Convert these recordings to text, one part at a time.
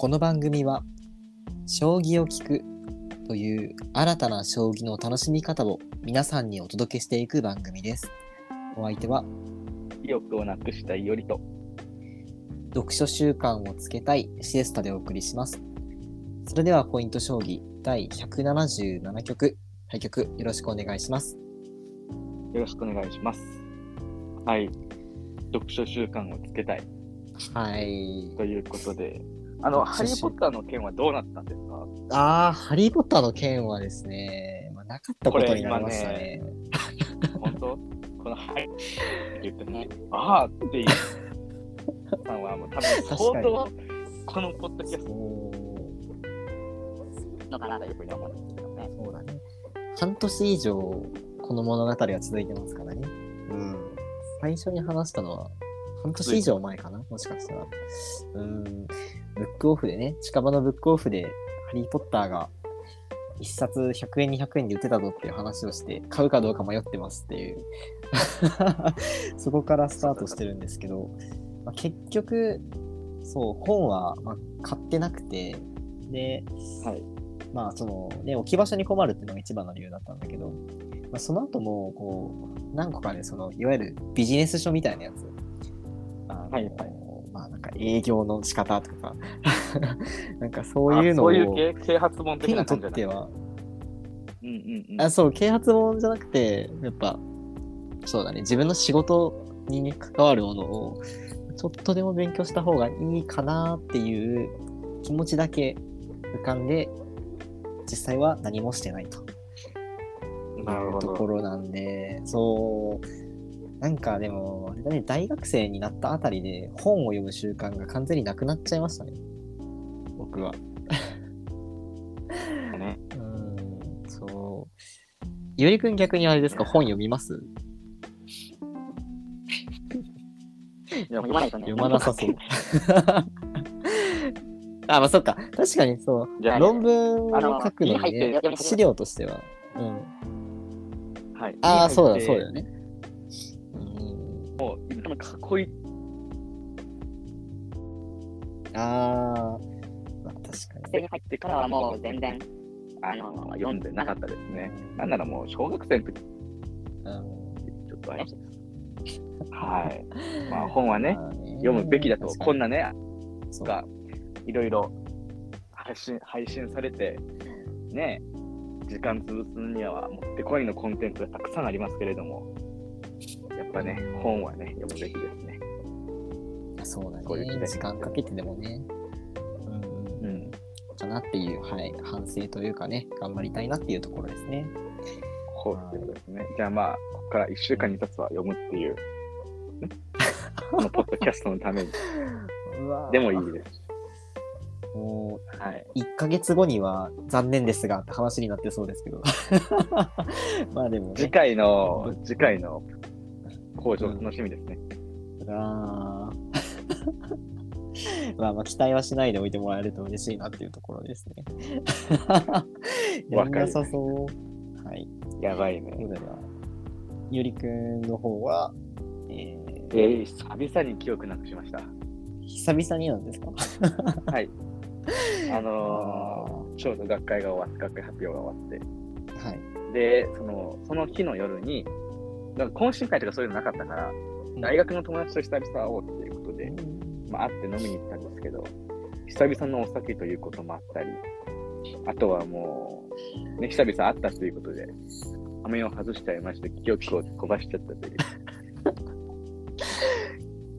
この番組は将棋を聞くという新たな将棋の楽しみ方を皆さんにお届けしていく番組です。お相手は意欲をなくしたいよりと。読書習慣をつけたいシエスタでお送りします。それではポイント将棋第177局対局よろしくお願いします。よろしくお願いします。はい。読書習慣をつけたいはい。ということで、あの、ハリー・ポッターの件はどうなったんですか？ああ、ハリー・ポッターの件はですね、まあ、なかったことになりましたね。本当？この、はい。って言ってね、ああっていうさんはもう多分相当、このポッドキャストのかなというふうに思うんですけどね。そうだね。半年以上、この物語が続いてますからね。うん。最初に話したのは、半年以上前かなもしかしたら。うん。ブックオフでね、近場のブックオフで、ハリー・ポッターが、一冊100円、200円で売ってたぞっていう話をして、買うかどうか迷ってますっていう。そこからスタートしてるんですけど、まあ、結局、そう、本は、まあ、買ってなくて、で、はい。まあそのね、置き場所に困るっていうのが一番の理由だったんだけど、まあ、その後もこう何個かねそのいわゆるビジネス書みたいなやつはいはいまあなんか営業の仕方とか なんかそういうのをあそういう啓啓発本的な感じじゃない？取ってはうんうんうん。あそう啓発本じゃなくてやっぱそうだね自分の仕事に、ね、関わるものをちょっとでも勉強した方がいいかなっていう気持ちだけ浮かんで実際は何もしてないと。なるほど。ところなんで、そう、なんかでも、あれだね、大学生になったあたりで本を読む習慣が完全になくなっちゃいましたね。僕は。ね。うん、そう。ゆりくん逆にあれですか、本読みます？読まないとね。読まなさそう。あ、まあそっか。確かにそう。じゃあ論文を書くのにね資料としては。うん。はい。ああ、そうだ、そうだよね。うん。もう、今かっいああ、まあ確かに。に入ってからはもう全然、あの、読んでなかったですね。なんならもう小学生の時、うんちょっとあれ はい。まあ本はね、読むべきだと、こんなね、がいろいろ配信配信されて、ね、時間潰すにはもってこいのコンテンツがたくさんありますけれども、やっぱね、本はね、読むべきですね。そうだこういう時間かけてでもね。うんうんうん。かなっていう、はい、反省というかね、頑張りたいなっていうところですね。こうですね。じゃあまあ、ここから1週間に1つは読むっていう、ね このポッドキャストのために。でもいいです。もはい。う、1ヶ月後には残念ですがって話になってそうですけど。まあでも次ね。回の、次回の工場楽しみですね。あー まあまあ期待はしないでおいてもらえると嬉しいなっていうところですね。やりなさそう。はい。やばいね。ゆりくんの方は、えー、えー、久々に記憶なくしました。久々になんですか？はい。あのー、ちょうど学会が終わって、学会発表が終わって、はい。で、その、その日の夜に、なんか懇親会とかそういうのなかったから、大学の友達と久々会おうっていうことで、まあ、会って飲みに行ったんですけど、久々のお酒ということもあったり、あとはもう、ね、久々会ったということで、画面を外しちゃいまして、記憶を飛ばしちゃったという。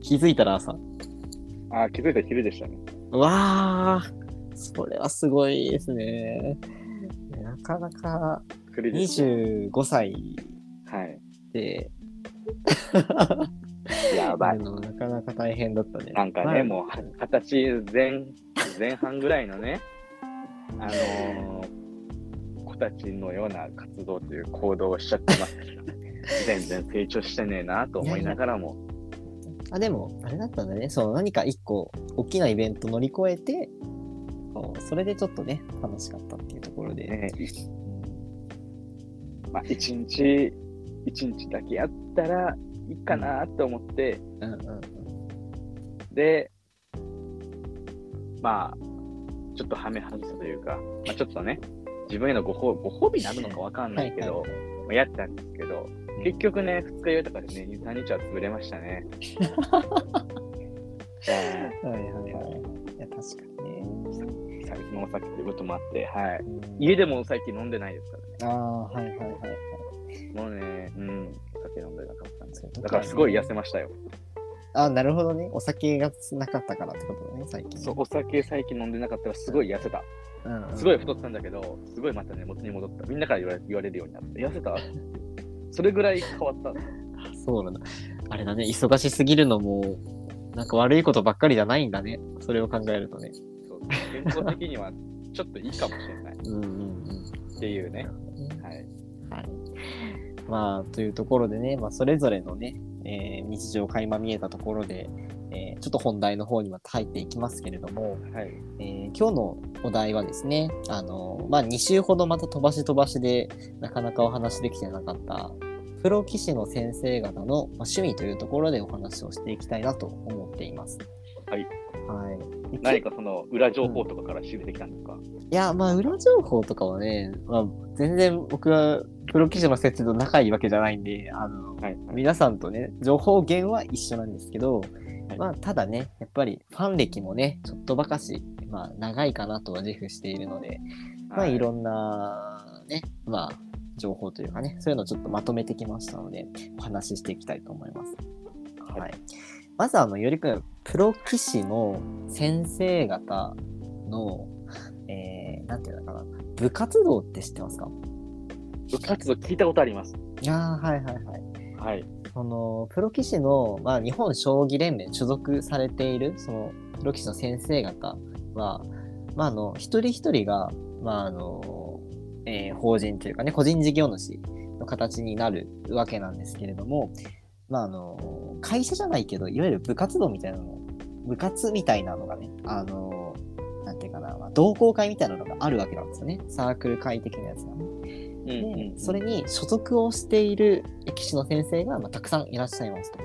気づいたら朝。あー気づいたら昼でしたね。うわー、それはすごいですね。なかなかクレジッ25歳 やばいなかなか大変だったね。なんかね、まあもうは二十歳前前半ぐらいのね、あのー子たちのような活動という行動をしちゃってますけど、全然成長してねえなと思いながらも、あでも、あれだったんだね。その何か一個大きなイベント乗り越えて、それでちょっとね、楽しかったっていうところで。ね、まあ、一日、一日だけやったらいいかなと思って、うんうんうんで、まあ、ちょっとはめ外すというか、まあ、ちょっとね、自分へのご褒ご褒美なるのかわかんないけど、はいまあ、やったんですけど、結局ね、2日酔いとかでね、2、3日は潰れましたね。はいはいはい。いや、確かにね。久々のお酒ということもあって、はい。うん家でも最近飲んでないですからね。ああ、はいはいはいはい。もうね、うん、お酒飲んでなかったんでだからすごい痩せましたよ。あなるほどね。お酒がなかったからってことだね、最近。そう、お酒最近飲んでなかったらすごい痩せた。うんうんすごい太ったんだけど、すごいまたね、元に戻った。みんなから言われ言われるようになって、痩せた？それぐらい変わった。そうなんだ。あれだね、忙しすぎるのも、なんか悪いことばっかりじゃないんだね。それを考えるとね。そう健康的にはちょっといいかもしれない うんうんうん。っていうね。はい。はい。まあ、というところでね、まあ、それぞれのね、えー日常垣間見えたところで、えーちょっと本題の方にまた入っていきますけれども、はい。えー今日のお題はですね、あの、まあ、2週ほどまた飛ばし飛ばしで、なかなかお話できてなかった、プロ棋士の先生方のまあ趣味というところでお話をしていきたいなと思っています。はい。はい。で何かその裏情報とかから仕入れてきたんですか、いや、まあ、裏情報とかはね、まあ、全然僕はプロ棋士の先生と仲いいわけじゃないんで、あの、はい。皆さんとね、情報源は一緒なんですけど、はいまあ、ただね、やっぱりファン歴もね、ちょっとばかし、まあ、長いかなとは自負しているので、まあ、いろんな、ね、まあ、情報というかね、そういうのをちょっとまとめてきましたので、お話ししていきたいと思います。はいはい。まず、あの、よりくん、プロ棋士の先生方の、えー、なんていうのかな、部活動って知ってますか？部活動聞いたことあります。いやー、はいはいはい。はい。そのプロ棋士の、まあ、日本将棋連盟に所属されているそのプロ棋士の先生方は、まあ、あの一人一人が、まああのえー法人というかね個人事業主の形になるわけなんですけれども、まあ、あの会社じゃないけどいわゆる部活動みたいなの部活みたいなのがねあのなんていうかな、まあ、同好会みたいなのがあるわけなんですよねサークル会的なやつがね。うんでうんうんそれに所属をしている棋士の先生が、まあ、たくさんいらっしゃいますと。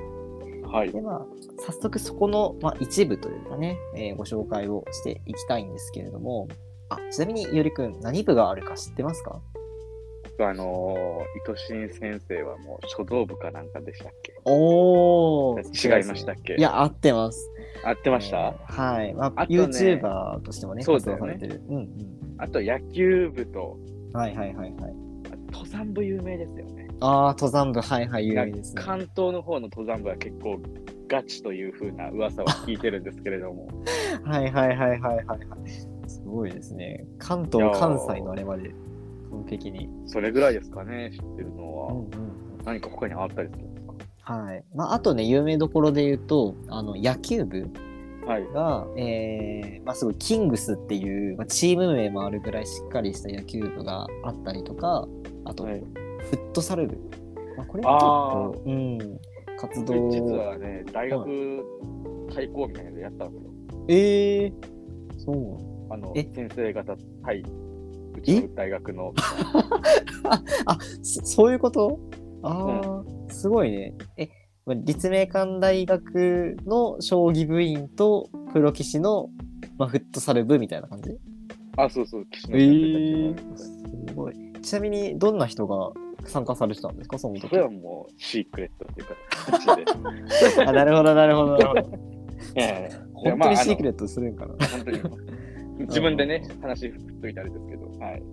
はい。で、まあ、早速そこの、まあ、一部というかね、えーご紹介をしていきたいんですけれども、あ、ちなみに、いおりくん、何部があるか知ってますか？あのー、糸新先生はもう書道部かなんかでしたっけ？おー違いましたっけ？いや、合ってます。合ってました、えーはい。まあ、あとね YouTuber としてもね、活そうだよね動されてる。うんあと野球部と、うん。はいはいはいはい。あ登山部有名ですよね。ああ、登山部、はいはい、有名ですね。関東の方の登山部は結構ガチという風な噂は聞いてるんですけれども。はいはいはいはいはいはい。すごいですね。関東、関西のあれまで完璧に。それぐらいですかね、知ってるのは。うんうん何か他にあったりするんですはい。まあ、あとね、有名どころで言うと、あの、野球部かはい。が、えー、まあ、すごい、キングスっていう、まあ、チーム名もあるぐらいしっかりした野球部があったりとか、あと、はいフットサル部。まあ、これは結構、うん、活動実はね、大学対抗みたいなのやったんですよ。ええそう。あの、え？先生方対大学の。あ、そそういうこと？ああ、すごいね。え、まあ立命館大学の将棋部員とプロ棋士の、まあ、フットサル部みたいな感じ？あ、そうそう、岸野え先生たちー、すごい。ちなみに、どんな人が参加されてたんですか、その時それ。はもうシークレットっていう形で。あ、なるほど、なるほど、なるほど。いやいやいや本当にシークレットするんかな。本当に。自分でね、話振っといてあれですけど、はい。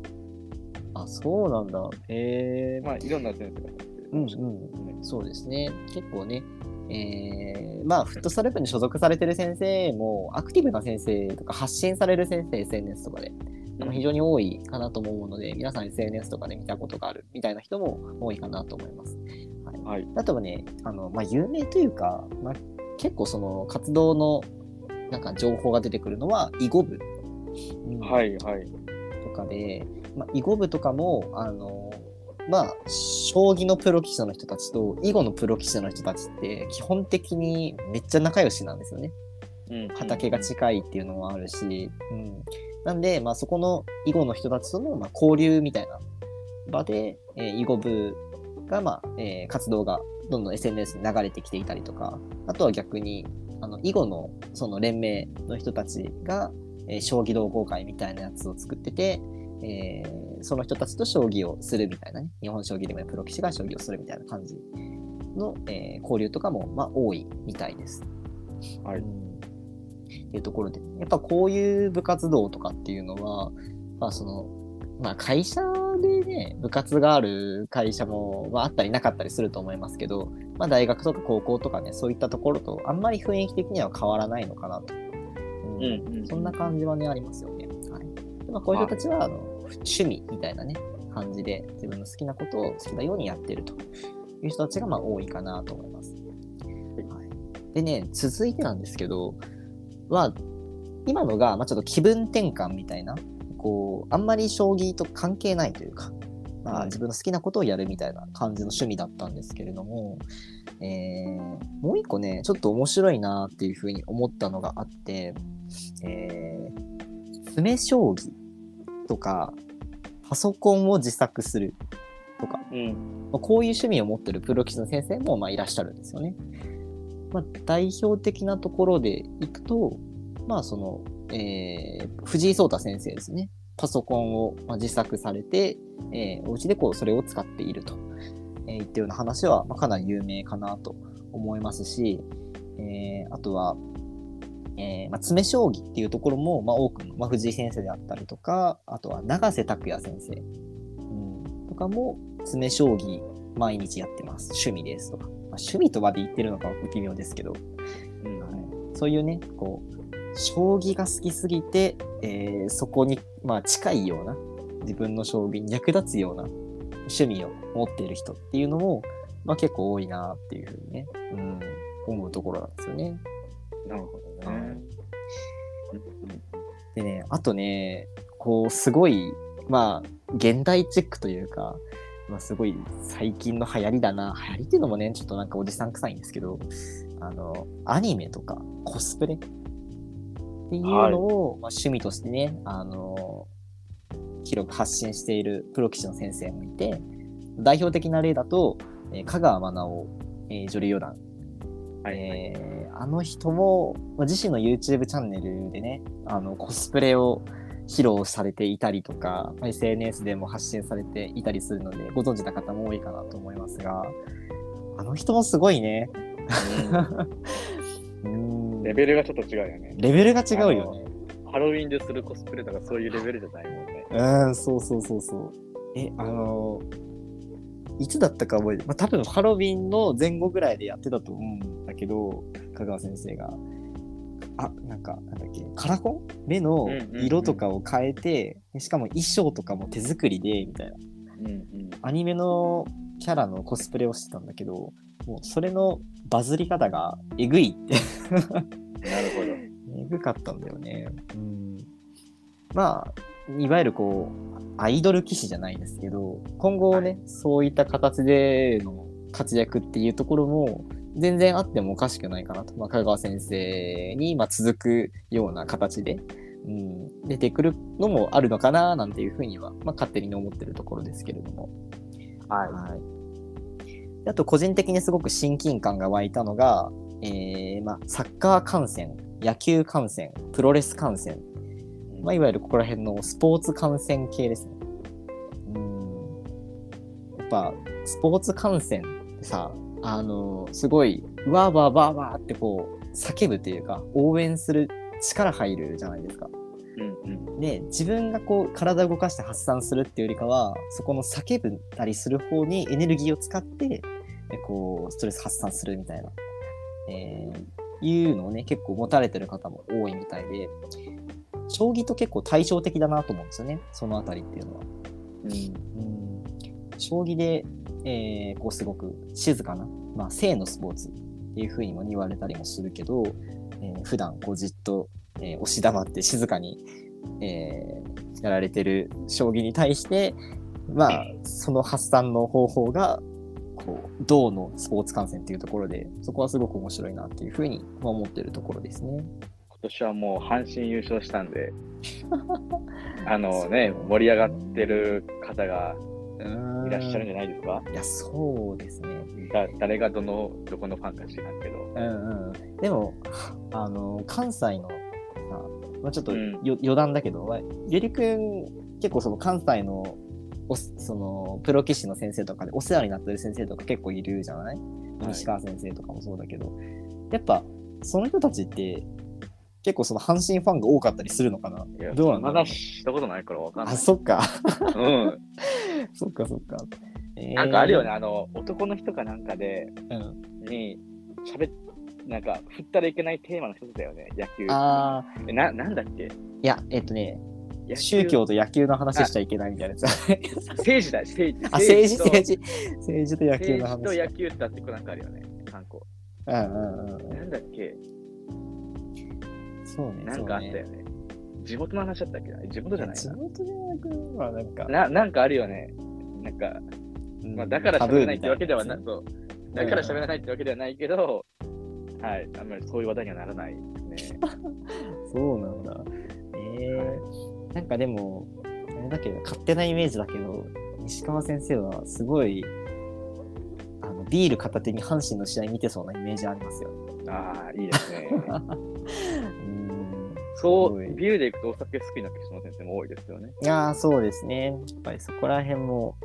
あ、そうなんだ。えー、まあ、いろんな先生が。うんうん。そうですね。結構ね、えー、まあ、フットサル部に所属されてる先生も、アクティブな先生とか、発信される先生、SNS とかで、あの非常に多いかなと思うので、皆さん SNS とかで見たことがあるみたいな人も多いかなと思います。はい。はい。あとはね、あの、まあ、有名というか、まあ、結構その活動の、なんか情報が出てくるのは、囲碁部。うんはい、はい。とかで、まあ、囲碁部とかも、あの、まあ、将棋のプロ棋士の人たちと囲碁のプロ棋士の人たちって基本的にめっちゃ仲良しなんですよね。うん畑が近いっていうのもあるし、うん。なんで、まあ、そこの囲碁の人たちとの、まあ、交流みたいな場で、えー囲碁部が、まあ、えー活動がどんどん SNS に流れてきていたりとか、あとは逆に、あの、囲碁のその連盟の人たちが、えー将棋同好会みたいなやつを作ってて、えーその人たちと将棋をするみたいなね、日本将棋でもプロ棋士が将棋をするみたいな感じの、えー交流とかも、まあ、多いみたいです。はいうんっていうところで、やっぱこういう部活動とかっていうのは、まあその、まあ会社でね、部活がある会社も、まあ、あったりなかったりすると思いますけど、まあ大学とか高校とかね、そういったところとあんまり雰囲気的には変わらないのかなと。うんそんな感じはね、ありますよね。はい。でまあ、こういう人たちは、あの、趣味みたいなね、感じで自分の好きなことを好きなようにやってるという人たちが、まあ多いかなと思います。はい、でね、続いてなんですけど、は、今のが、まあ、ちょっと気分転換みたいな、こう、あんまり将棋と関係ないというか、まあ、自分の好きなことをやるみたいな感じの趣味だったんですけれども、えーもう一個ね、ちょっと面白いなっていうふうに思ったのがあって、えー、詰将棋とか、パソコンを自作するとか、うん。まあこういう趣味を持ってるプロ棋士の先生もまあいらっしゃるんですよね。まあ、代表的なところでいくと、まあその、えー藤井聡太先生ですね。パソコンをまあ自作されて、えーお家でこうそれを使っていると、えー言ったような話は、まあ、かなり有名かなと思いますし、えーあとは、えーまあ、詰将棋っていうところも、まあ、多く、まあ、藤井先生であったりとか、あとは永瀬拓也先生、うん、とかも詰将棋毎日やってます。趣味ですとか。まあ、趣味とまで言ってるのかは微妙ですけど、うんはい。そういうね、こう、将棋が好きすぎて、えーそこに、まあ、近いような、自分の将棋に役立つような趣味を持っている人っていうのも、まあ、結構多いなっていうふうにね、うん、思うところなんですよね。なるほどね。でね、あとね、こう、すごい、まあ、現代チックというか、まあ、すごい最近の流行りだな。流行りっていうのもね、ちょっとなんかおじさん臭いんですけど、あの、アニメとかコスプレっていうのを、まあ、趣味としてね、あの、広く発信しているプロ棋士の先生もいて、代表的な例だと、えー香川愛直、えー女流四段はい。えーあの人も、まあ自身の YouTube チャンネルでね、あの、コスプレを披露されていたりとか、まあ SNS でも発信されていたりするので、ご存知な方も多いかなと思いますが、あの人もすごいね。うんレベルがちょっと違うよね。レベルが違うよね。ハロウィンでするコスプレとかそういうレベルじゃないもんね。うん、そうそうそうそう。え、あのいつだったか覚えて、まあ、多分ハロウィンの前後ぐらいでやってたと思うんだけど、香川先生が。あ、なんか、なんだっけ、カラコ？ン目の色とかを変えて、でしかも衣装とかも手作りで、みたいな。うんうん。アニメのキャラのコスプレをしてたんだけど、もうそれのバズり方がえぐいってなるほど。えぐかったんだよね。うん。まあ、いわゆるこう、アイドル騎士じゃないですけど、今後ね、そういった形での活躍っていうところも、全然あってもおかしくないかなと。まあ、香川先生に、まあ、続くような形で、うん、出てくるのもあるのかな、なんていうふうには、まあ、勝手に思ってるところですけれども。はい。はい。であと、個人的にすごく親近感が湧いたのが、えー、まあ、サッカー観戦、野球観戦、プロレス観戦、まあ、いわゆるここら辺のスポーツ観戦系ですね。うん。やっぱ、スポーツ観戦ってさ、あの、すごい、わーわーわーわーってこう、叫ぶというか、応援する力入るじゃないですか。うんうん。で、自分がこう、体を動かして発散するっていうよりかは、そこの叫ぶたりする方にエネルギーを使って、でこう、ストレス発散するみたいな、えーいうのをね、結構持たれてる方も多いみたいで、将棋と結構対照的だなと思うんですよね、そのあたりっていうのは。うん、将棋で、えーこうすごく静かな、まあ、性のスポーツっていうふうにも言われたりもするけど、えー普段こうじっと、えー押し黙って静かに、えーやられてる将棋に対して、まあ、その発散の方法が、こう、銅のスポーツ観戦っていうところで、そこはすごく面白いなっていうふうにまあ思ってるところですね。今年はもう阪神優勝したんで、あのね、盛り上がってる方がいらっしゃるんじゃないですか？いや、そうですね。だ誰がどの、どこのファンか知らんけど。うんうん。でも、あの、関西のさ、まあ、ちょっとうんよ、余談だけど、まあゆりくん、結構その関西のおそのプロ棋士の先生とかでお世話になってる先生とか結構いるじゃない、西川先生とかもそうだけど、やっぱその人たちって結構その阪神ファンが多かったりするのかな？いやどうなんだろうまだしたことないからわかんないあ、。そっか。うん。そっかそっか。え ーなんかあるよね、。あの、男の人かなんかで、うん、に、喋っ、なんか、振ったらいけないテーマの一つだよね、野球。ああ、えな、なんだっけ？いや、えっとね、宗教と野球の話しちゃいけないみたいなやつ。政治だよ、政治。あ、政治、と政治。政治と野球の話。政治と野球ってあってこなんかあるよね、参考。うんうんうんうん。なんだっけ？そうね。なんかあったよね。地元の話だったっけな？地元じゃない地な。元でなくはなんか、ななんかあるよね。なんか、うんまあ、だから喋れないってわけではなタい。そうだから喋れないってわけではないけど、はい、あんまりそういう話題にはならないですね。そうなんだ。ええなんかでも、あれだけど、勝手なイメージだけど、石川先生はすごい、あのビール片手に阪神の試合見てそうなイメージありますよ。ああ、いいですね。うん。そう、ビールで行くとお酒好きな岸野先生も多いですよね。いやー、そうですね。やっぱりそこら辺も、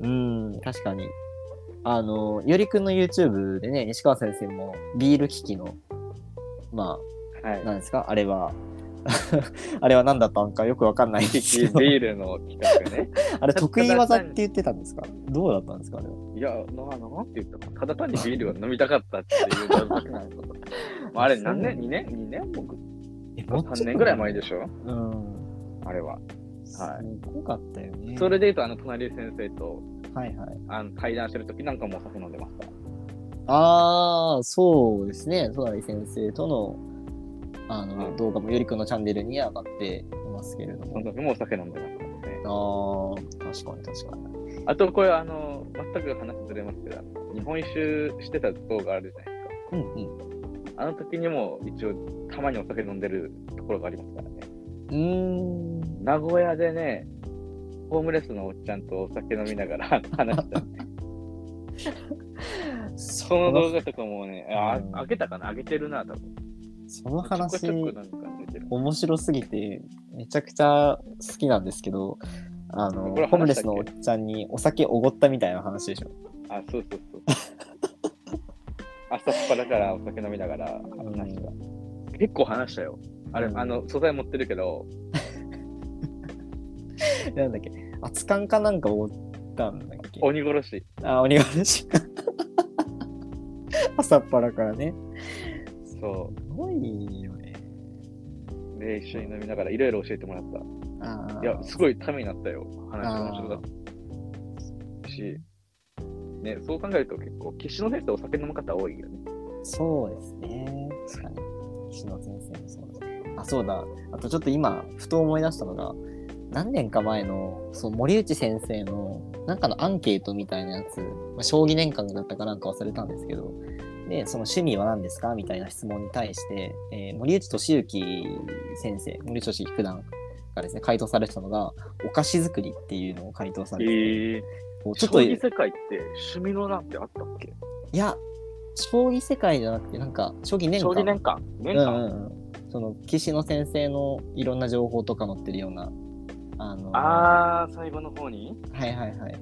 うん、確かに。あの、よりくんの YouTube でね、西川先生もビール機器の、まはいあ、。なんですか？あれは、あれは何だったのかよくわかんないんですけど、ビールの企画ね。あれ得意技って言ってたんですか？どうだったんですかあれは？いや、な、なんて言ったかな。ただ単にビールを飲みたかったっていう ああれ何年 ?2 年 ?2 年？僕、え3年ぐらい前でしょ？うん。あれは。すごかったよね。それで言うと、あの、隣先生とはいはい。あの対談してる時なんかもお酒飲んでました。ああ、そうですね。隣先生とのあの、うん動画もよりくんのチャンネルに上がっていますけれども。その時もお酒飲んでましたね。ああ、確かに確かに。あと、これ、あの、全く話ずれますけど、日本一周してた動画あるじゃないですか。うんうん。あの時にも一応、たまにお酒飲んでるところがありますからね。うーん。名古屋でね、ホームレスのおっちゃんとお酒飲みながら 話した。そ その動画とかもね、あうん、開けたかな？開けてるな、多分。その話。面白すぎて、めちゃくちゃ好きなんですけど、あのホームレスのおっちゃんにお酒おごったみたいな話でしょ。あ、そうそうそう。朝っぱらからお酒飲みながら話した。結構話したよ。あれ、うんあの、素材持ってるけど、なんだっけ、熱燗かなんかおごったんだっけ。鬼殺し。あ、鬼殺し。朝っぱらからね。そすごいよね。う。で、一緒に飲みながらいろいろ教えてもらった。あーいや、すごいためになったよ。話が面白かったし、ね、そう考えると結構、決死の先生お酒飲む方多いよね。そうですね。確かに。岸野先生もそうです。あ、そうだ。あとちょっと今、ふと思い出したのが、何年か前の、その森内先生の、なんかのアンケートみたいなやつ、まあ、将棋年間だったかなんか忘れたんですけど、で、その趣味は何ですかみたいな質問に対して、えー森内俊之先生、森内俊之九段がですね、回答されてたのが、お菓子作りっていうのを回答されてて、えこうちょっと、将棋い世界って趣味の欄ってあったっけ？や、将棋世界じゃなくて、なんか、将棋年間。将棋年間？年間、うんうんうん、その棋士の先生のいろんな情報とか載ってるようなあのあー、最後の方に？はいはいはい。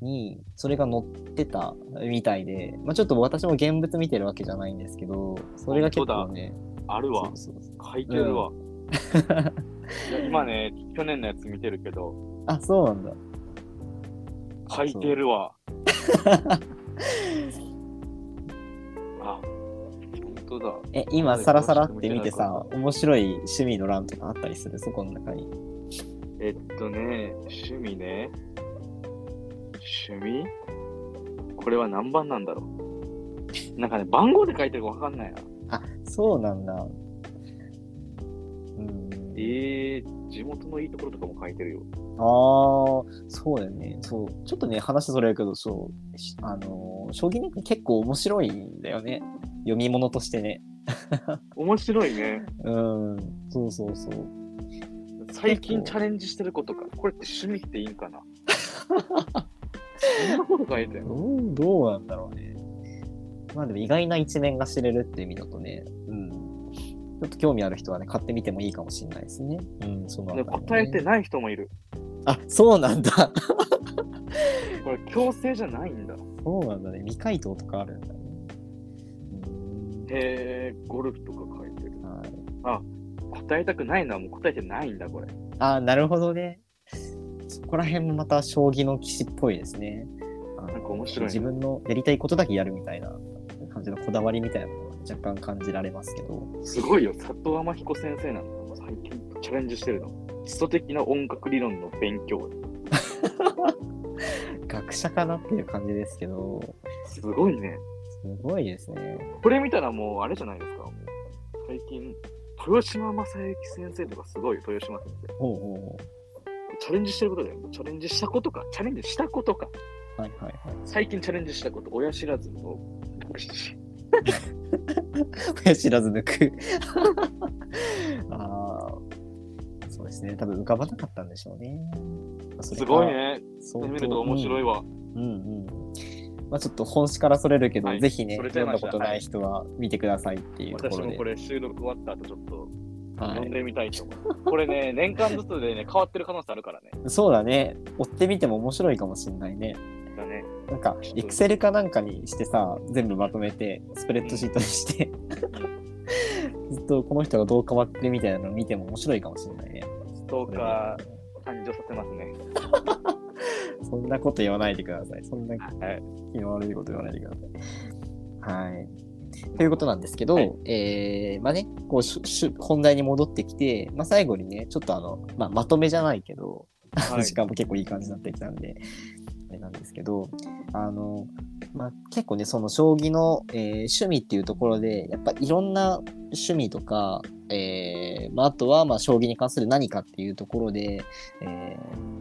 にそれが載ってたみたいで、まあ、ちょっと私も現物見てるわけじゃないんですけどそれが結構ねあるわ。書いてるわ。いや今ね、去年のやつ見てるけど、あそうなんだ。書いてるわ。あ、本当だ。え今サラサラって見てさ面白い趣味の欄とかあったりする？そこの中に。えっとね、趣味ね。趣味？これは何番なんだろう。なんかね、番号で書いてるかわかんないな。あそうなんだ。うんえー、地元のいいところとかも書いてるよ。ああ、そうだよね。そう。ちょっとね、話それるけど、そう。しあのー、将棋ネック結構面白いんだよね。読み物としてね。面白いね。うん。そうそうそう。最近チャレンジしてることか。これって趣味っていいんかな？そんなこと書いてんの？どう、なんだろうね。まあでも意外な一面が知れるっていう意味だとね。うん。でょっと興味ある人はね、買ってみてもいいかもしれないですね。うん、そのね答えてない人もいる。あ、そうなんだ。これ強制じゃないんだ。そうなんだね。未回答とかあるんだね。うんへえ、ゴルフとか書いてる。はい、答えたくないのはもう答えてないんだ、これ。あ、なるほどね。そこら辺もまた将棋の棋士っぽいですね。なんか面白いね自分のやりたいことだけやるみたいな感じのこだわりみたいな若干感じられますけど。すごいよ、佐藤天彦先生なんだ。もう最近チャレンジしてるの。基礎的な音楽理論の勉強。学者かなっていう感じですけど、すごいね。すごいですね。これ見たらもうあれじゃないですか。最近、豊島正幸先生とかすごいよ、豊島先生。おうおうおうチャレンジしてることだよ。チャレンジしたことか。チャレンジしたことか。はいはいはい。最近チャレンジしたこと、親知らずの牧師。親 知らず抜く。ああ、そうですね。多分浮かばなかったんでしょうね。すごい。ね。そう見ると面白いわ。うんうん。まあちょっと本誌からそれるけど、はいぜひね、読んだことない人は見てくださいっていうところで。私もこれ収録終わった後ちょっとはい、読んでみたいと思う。これね、年間ずつでね、変わってる可能性あるからね。そうだね。追ってみても面白いかもしれないね。だね。なんか、エクセルかなんかにしてさ、全部まとめて、スプレッドシートにして、ずっとこの人がどう変わってるみたいなのを見ても面白いかもしれないね。ストーカー誕生させますね。そんなこと言わないでください。そんなはい。気の悪いこと言わないでください。はい。ということなんですけど、はいえー、まあね、こうしし本題に戻ってきて、まあ最後にね、ちょっとあの、まあまとめじゃないけど、はい 時間も結構いい感じになってきたんで、なんですけど、あの、まあ結構ね、その将棋の、えー趣味っていうところで、やっぱいろんな趣味とか、えーまああとはまあ将棋に関する何かっていうところで、えー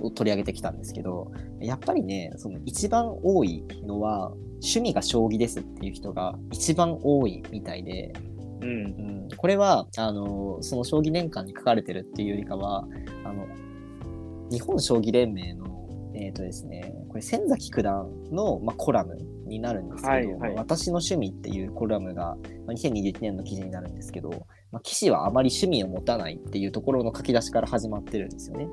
を取り上げてきたんですけど、やっぱりね、その一番多いのは、趣味が将棋ですっていう人が一番多いみたいで、うん。うん、これは、あの、その将棋年間に書かれてるっていうよりかは、あの、日本将棋連盟の、えっ、とですね、これ、千崎九段の、まあ、コラムになるんですけど、はいはい私の趣味っていうコラムが、まあ、2021年の記事になるんですけど、まあ、棋士はあまり趣味を持たないっていうところの書き出しから始まってるんですよね。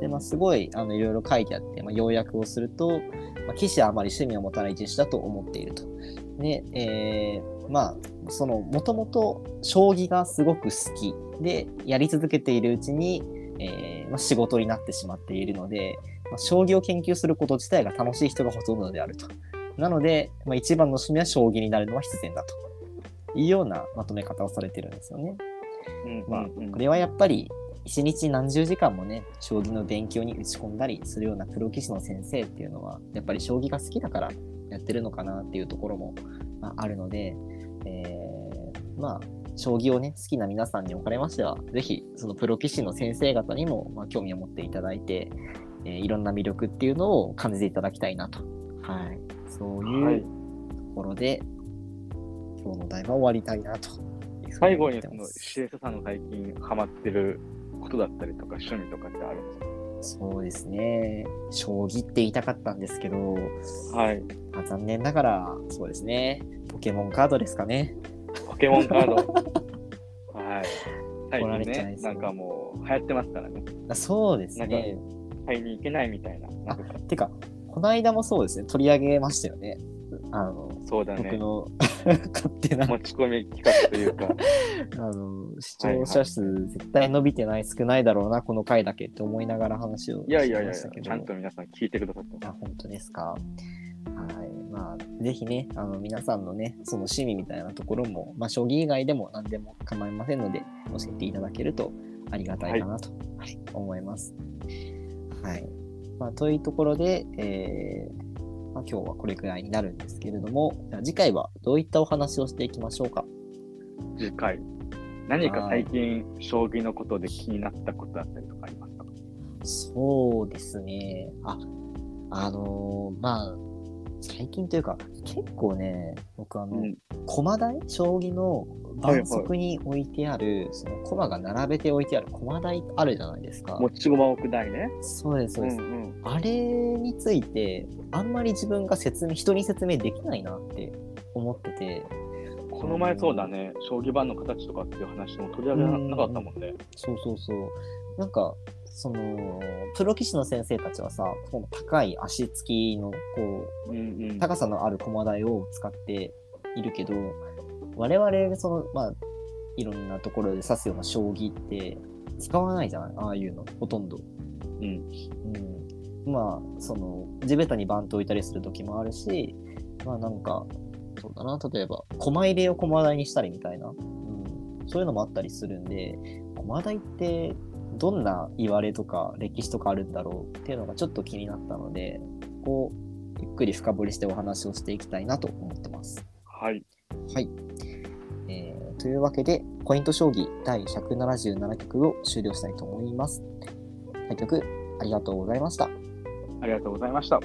で、まあ、すごい、あの、いろいろ書いてあって、まあ、要約をすると、まあ、棋士はあまり趣味を持たない人種だと思っていると。で、えーまあ、その、もともと将棋がすごく好きで、やり続けているうちに、えーまあ、仕事になってしまっているので、まあ、将棋を研究すること自体が楽しい人がほとんどであると。なので、まあ、一番の趣味は将棋になるのは必然だというようなまとめ方をされてるんですよね。うん。まあこれはやっぱり一日何十時間もね将棋の勉強に打ち込んだりするようなプロ棋士の先生っていうのはやっぱり将棋が好きだからやってるのかなっていうところも、まあ、あるので、えーまあ将棋をね好きな皆さんにおかれましてはぜひそのプロ棋士の先生方にも、まあ、興味を持っていただいて、えーいろんな魅力っていうのを感じていただきたいなと、はい、そうはいいうところで、今日の題は終わりたいなと最後にその、シエサさんの最近ハマってることだったりとか、趣味とかってあるんですそうですね。将棋って言いたかったんですけど、かはい。まあ、残念ながら、そうですね。ポケモンカードですかね。ポケモンカード。はい。最近ね、ちゃいそうなんかもう流行ってますからね。あそうですね。買いに行けないみたいな。なんかてか、この間もそうですね。取り上げましたよね。あの、そうだね。僕の 勝手な、持ち込み企画というか。あの、視聴者数絶対伸びてない、少ないだろうな、この回だけって思いながら話をいやいやいやいや、しましたけど。ちゃんと皆さん聞いてくださって。あ、本当ですか。はい。まあ、ぜひね、あの、皆さんのね、その趣味みたいなところも、まあ、将棋以外でも何でも構いませんので、教えていただけるとありがたいかなと、はい思います。はい。まあ、というところで、えーまあ、今日はこれくらいになるんですけれども、次回はどういったお話をしていきましょうか？次回。何か最近、将棋のことで気になったことだったりとかありますか？そうですね。あ、あのーまあ、最近というか、結構ね、僕あの、うん駒台？将棋の盤足に置いてある、その駒が並べて置いてある駒台あるじゃないですか。持ち駒置く台ね。そうです、そうです。んうん。あれについて、あんまり自分が説明、人に説明できないなって思ってて、この前そうだね、将棋盤の形とかっていう話も取り上げなかったもんね。そうそうそう。なんか、その、プロ棋士の先生たちはさ、この高い足つきの、こうんうんう、高さのある駒台を使っているけど、我々、その、まあ、いろんなところで指すような将棋って使わないじゃない？ああいうの、ほとんど。うん。うん。まあ、その、地べたにバント置いたりする時もあるし、まあなんか、そうだな、例えば、駒入れを駒台にしたりみたいな、うん、そういうのもあったりするんで、駒台ってどんな言われとか歴史とかあるんだろうっていうのがちょっと気になったので、ここゆっくり深掘りしてお話をしていきたいなと思ってます。はい。はい。えーというわけで、ポイント将棋第177局を終了したいと思います。対局ありがとうございました。ありがとうございました。